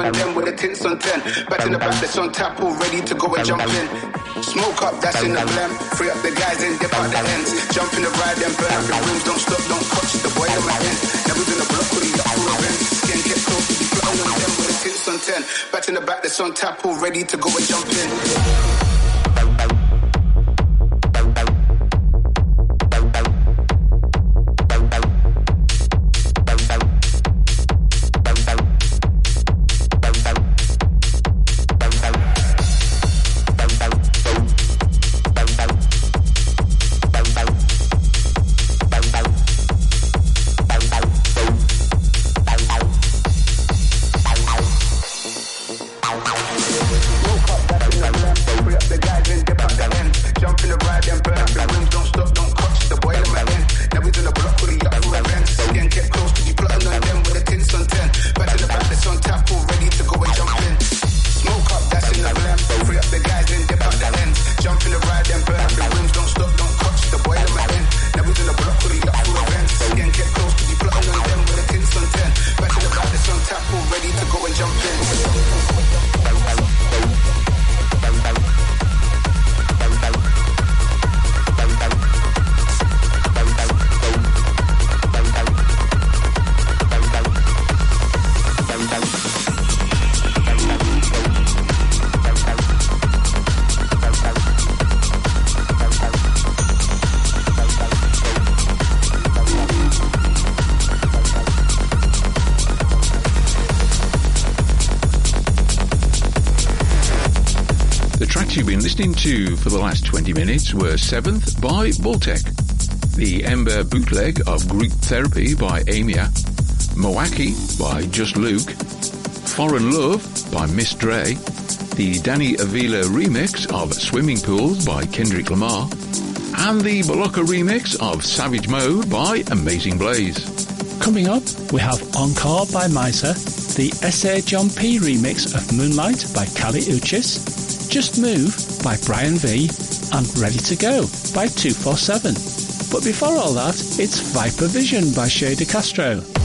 on them with the tints on 10. Back in the back that's on tap, all ready to go and jump in. Smoke up, that's in the blend. Free up the guys and dip out the ends. Jump in the ride and burn up the rooms. Don't stop, don't touch The boy on my end. Never in the block with the upper rim. Skin get close, be on them with the tints on 10. Back in the back that's on tap, all ready to go and jump in. listening to for the last 20 minutes were Seventh by Baltec, The Ember Bootleg of Group Therapy by Amia, Moaki by Just Luke, Foreign Love by Miss Dre, the Danny Avila remix of Swimming Pools by Kendrick Lamar, and the Balocca remix of Savage Mode by Amazing Blaze. Coming up, we have Encore by Miser, the S.A. John P remix of Moonlight by Kali Uchis, Just Move by Brian V and Ready to Go by 247. But before all that, it's Viper Vision by Shader Castro.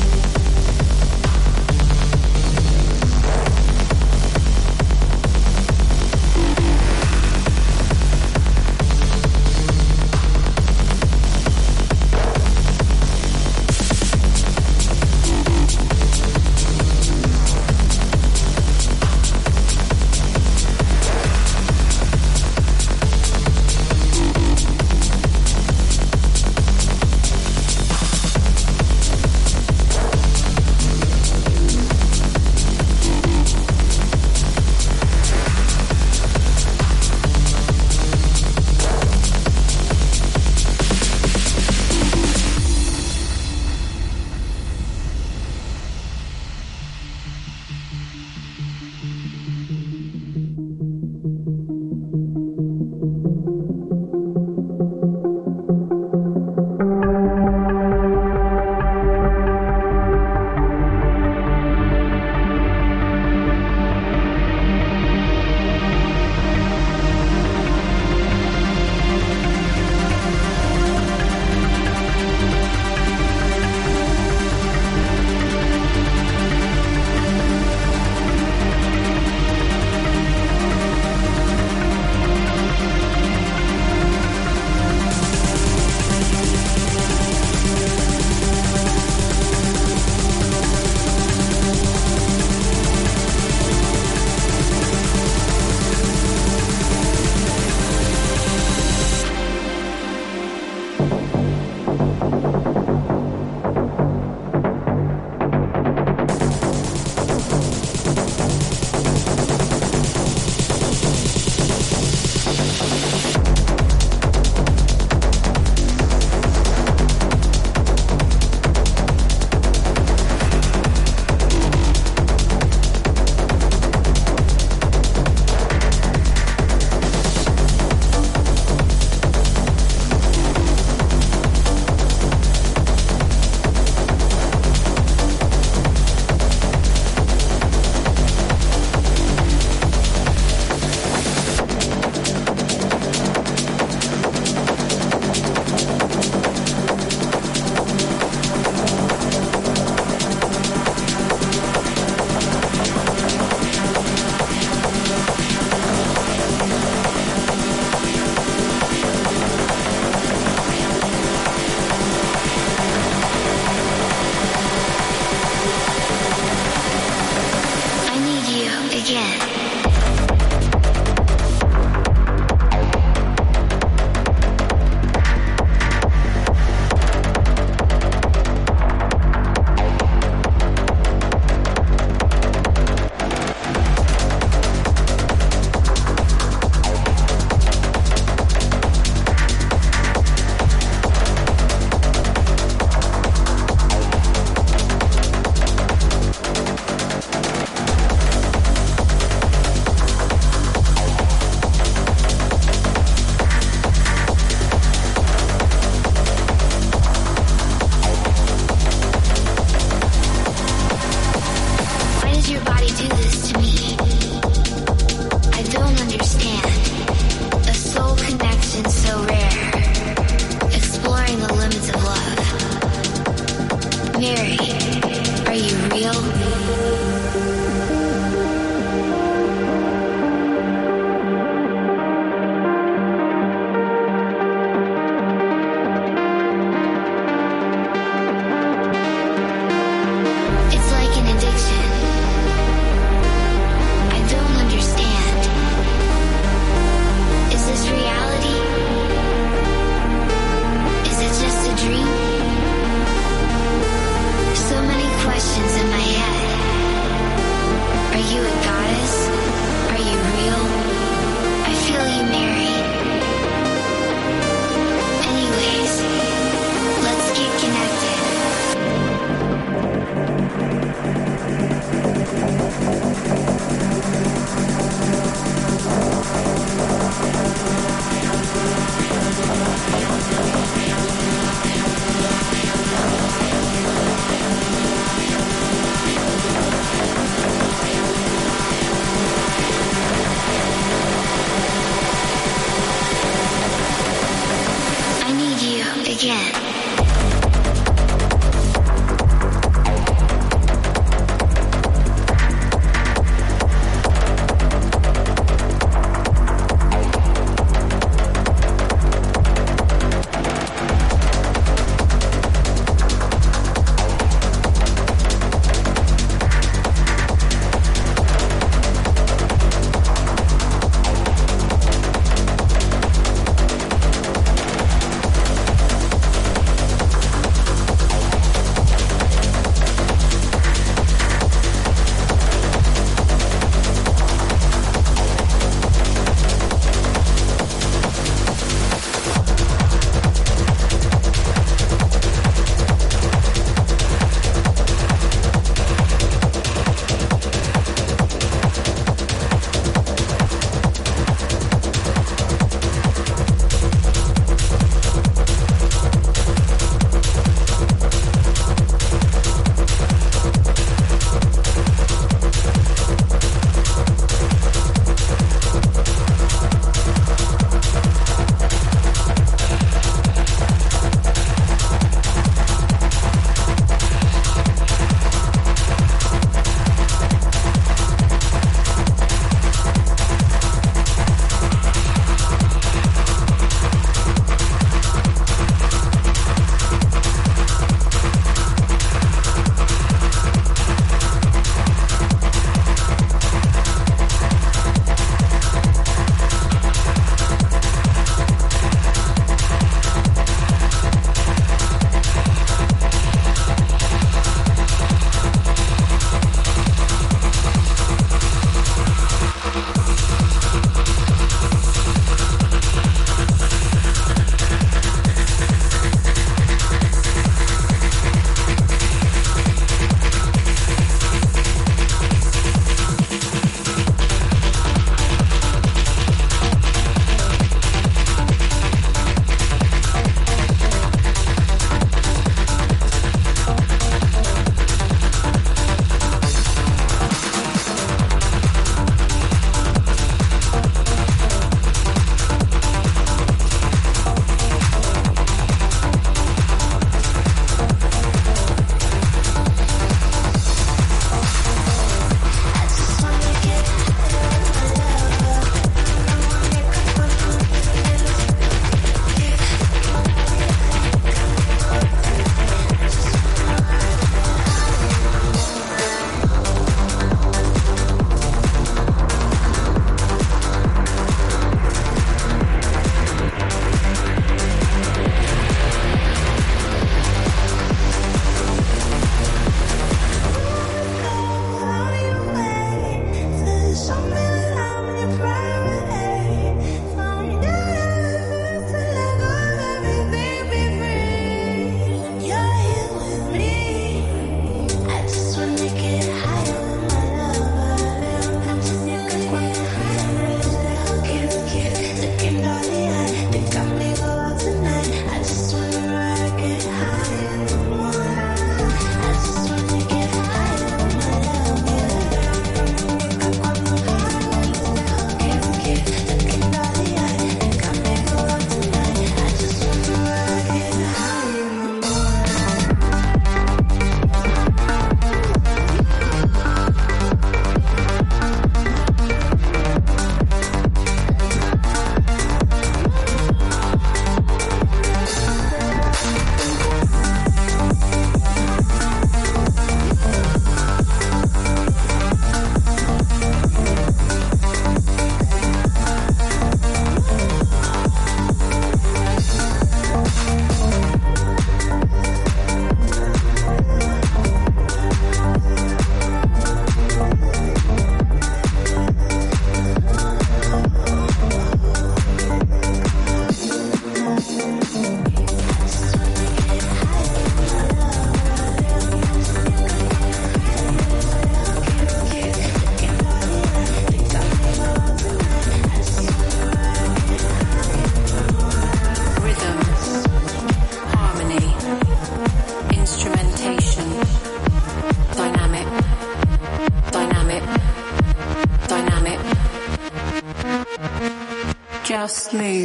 Move.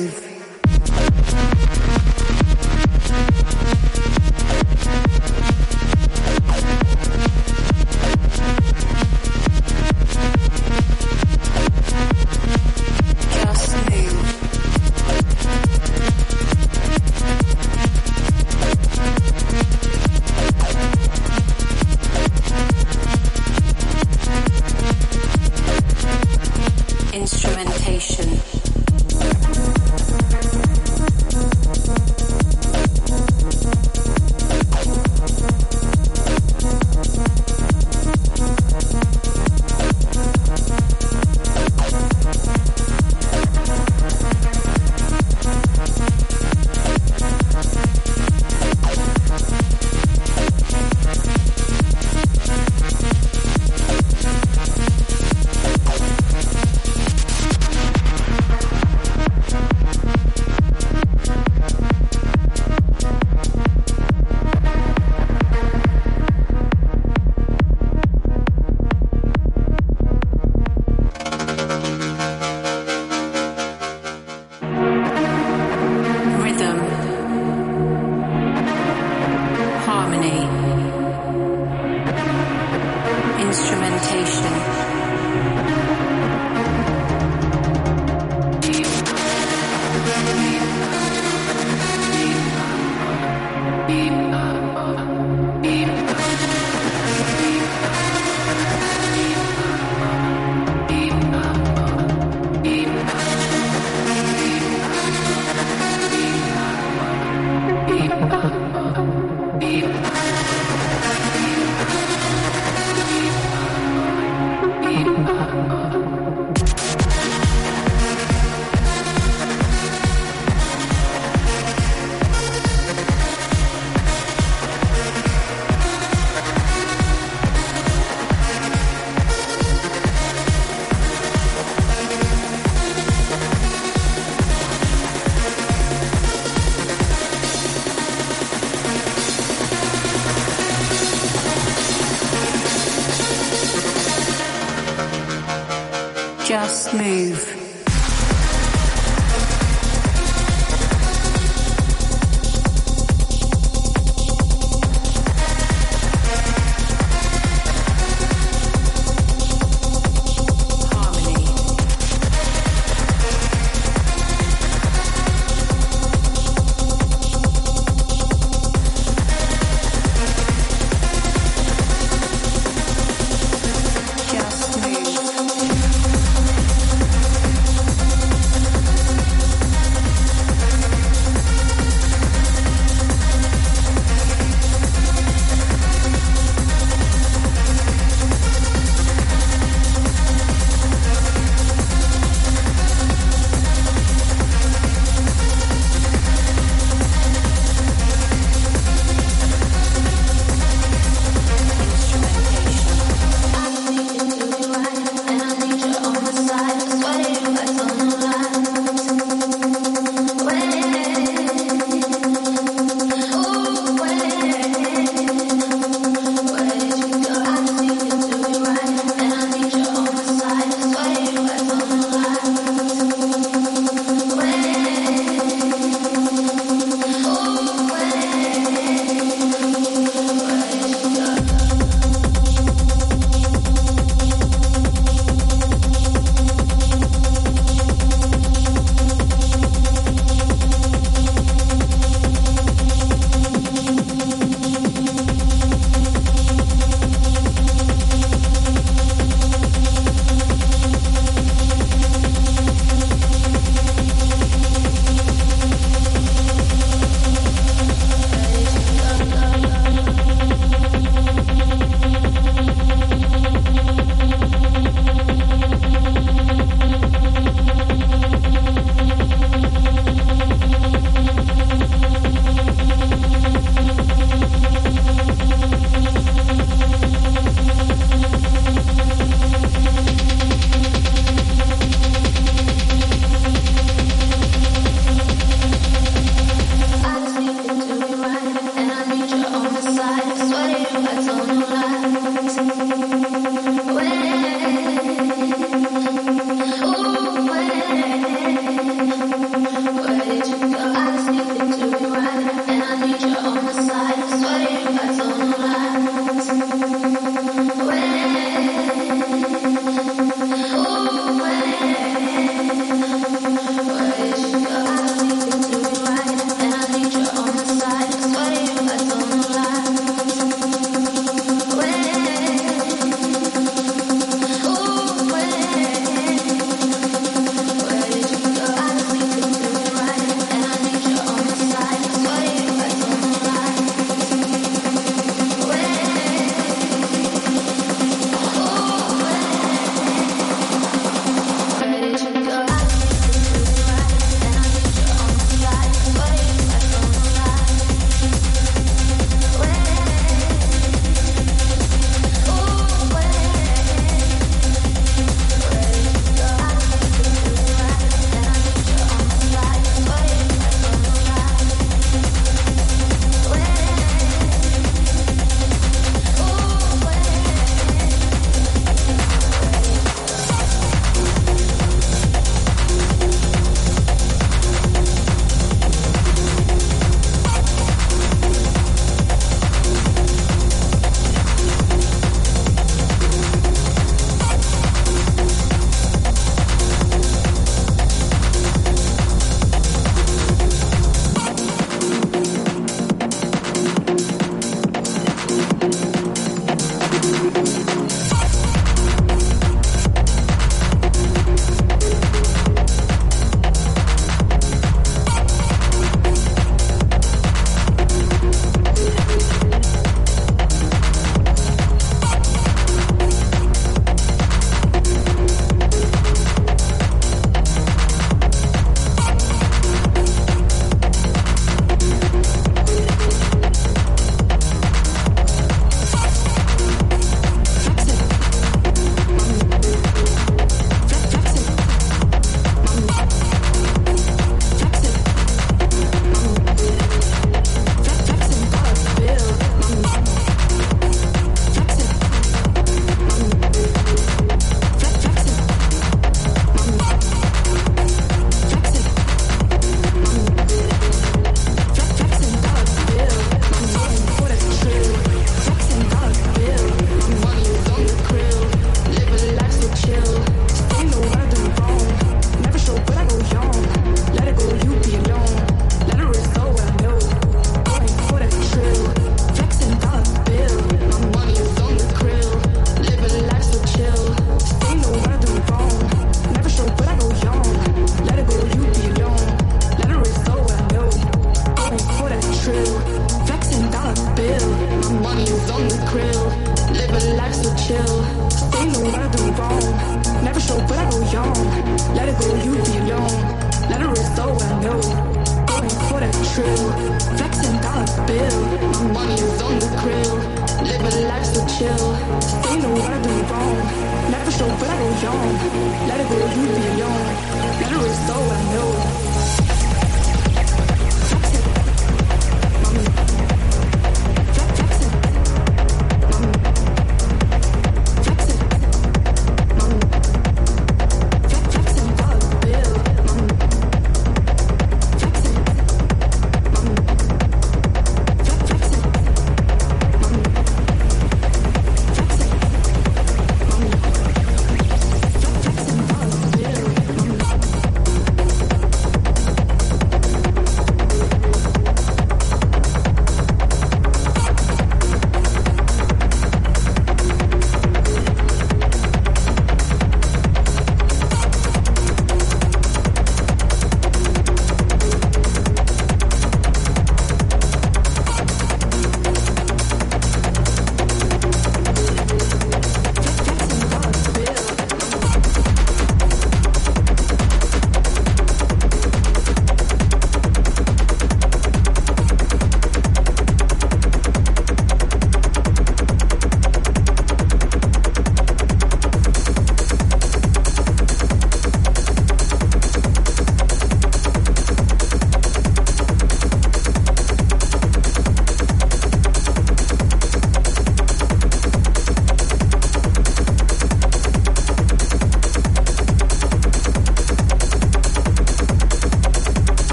Young. Let it go,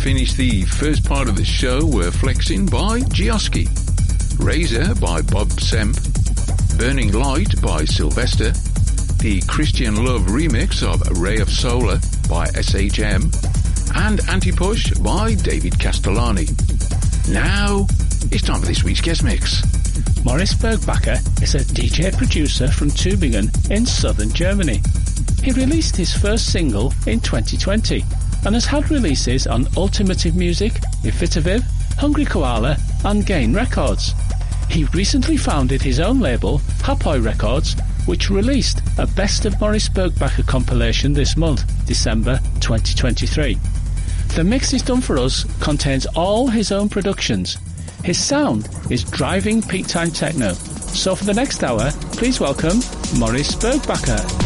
finish the first part of the show were Flexing by Gioski, Razor by Bob Semp, Burning Light by Sylvester, the Christian Love remix of Ray of Solar by SHM, and Anti-Push by David Castellani. Now, it's time for this week's guest mix. Morris Bergbacher is a DJ producer from Tübingen in southern Germany. He released his first single in 2020 and has had releases on Ultimative Music, Ifitaviv, Hungry Koala and Gain Records. He recently founded his own label, Hapoi Records, which released a Best of Morris Bergbacher compilation this month, December 2023. The mix he's done for us contains all his own productions. His sound is driving peak time techno. So for the next hour, please welcome Morris Bergbacher.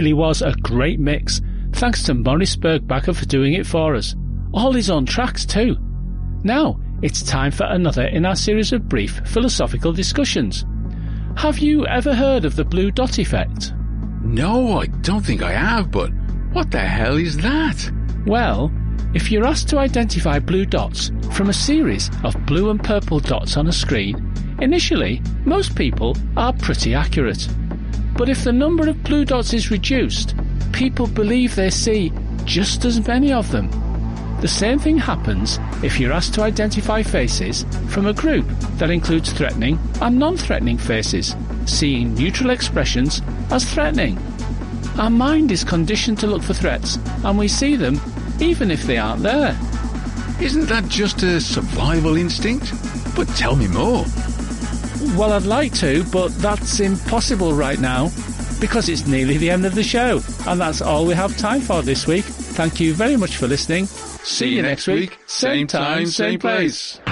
Really was a great mix. Thanks to Maurice Bergbacher for doing it for us. All his own tracks too. Now, it's time for another in our series of brief philosophical discussions. Have you ever heard of the blue dot effect? No, I don't think I have, but what the hell is that? Well, if you're asked to identify blue dots from a series of blue and purple dots on a screen, initially, most people are pretty accurate. But if the number of blue dots is reduced people believe they see just as many of them. The same thing happens if you're asked to identify faces from a group that includes threatening and non-threatening faces, seeing neutral expressions as threatening. Our mind is conditioned to look for threats, and we see them even if they aren't there. Isn't that just a survival instinct? But tell me more. Well, I'd like to, but that's impossible right now because it's nearly the end of the show, and that's all we have time for this week. Thank you very much for listening. See, you next week, same time, same place. Inside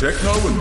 techno and